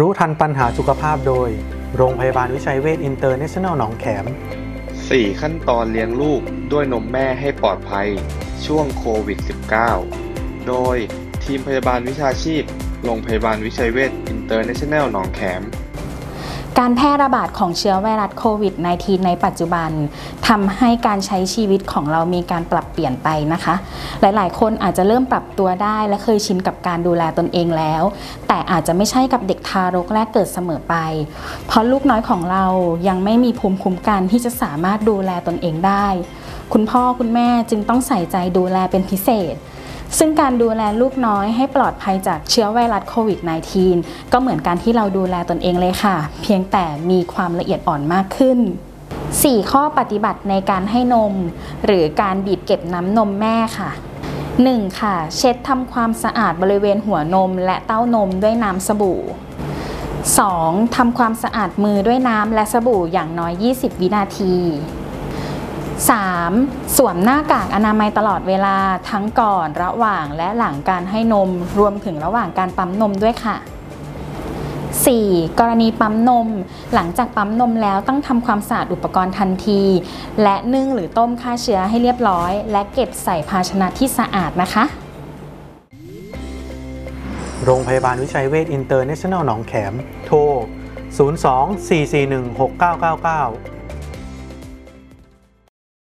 รู้ทันปัญหาสุขภาพโดย โรงพยาบาลวิชัยเวชอินเตอร์เนชั่นแนลหนองแขม 4 ขั้นตอนเลี้ยงลูกด้วยนมแม่ให้ปลอดภัย ช่วงโควิด -19 โดยทีมพยาบาลวิชาชีพ โรงพยาบาลวิชัยเวชอินเตอร์เนชั่นแนลหนองแขม การแพร่ระบาดของเชื้อไวรัสโควิด -19 ในปัจจุบันทำให้การใช้ชีวิตของเรามีการปรับเปลี่ยนไปนะคะ หลายๆ คนอาจจะเริ่มปรับตัวได้และเคยชินกับการดูแลตนเองแล้ว แต่อาจจะไม่ใช่กับเด็กทารกแรกเกิดเสมอไป เพราะลูกน้อยของเรายังไม่มีภูมิคุ้มกันที่จะสามารถดูแลตนเองได้ คุณพ่อคุณแม่จึงต้องใส่ใจดูแลเป็นพิเศษ ซึ่งการดูแลลูกน้อยให้ปลอดภัยจากเชื้อไวรัสโควิด -19 ก็เหมือนการที่เราดูแลตนเองเลยค่ะ เพียงแต่มีความละเอียดอ่อนมากขึ้น 4 ข้อปฏิบัติในการให้นม หรือการบีบเก็บน้ำนมแม่ค่ะ 1. ค่ะ เช็ดทำความสะอาดบริเวณหัวนมและเต้านมด้วยน้ำสบู่ 2. ทำความสะอาดมือด้วยน้ำและสบู่อย่างน้อย 20 วินาที 3. สวมหน้ากากอนามัยตลอดเวลาทั้งก่อนระหว่างและหลังการให้นม รวมถึงระหว่างการปั๊มนมด้วยค่ะ 4. กรณีปั๊มนม หลังจากปั๊มนมแล้วต้องทำความสะอาดอุปกรณ์ทันที และนึ่งหรือต้มฆ่าเชื้อให้เรียบร้อย และเก็บใส่ภาชนะที่สะอาดนะคะ โรงพยาบาลวิชัยเวชอินเตอร์เนชั่นแนลหนองแขม โทร 02 441 6999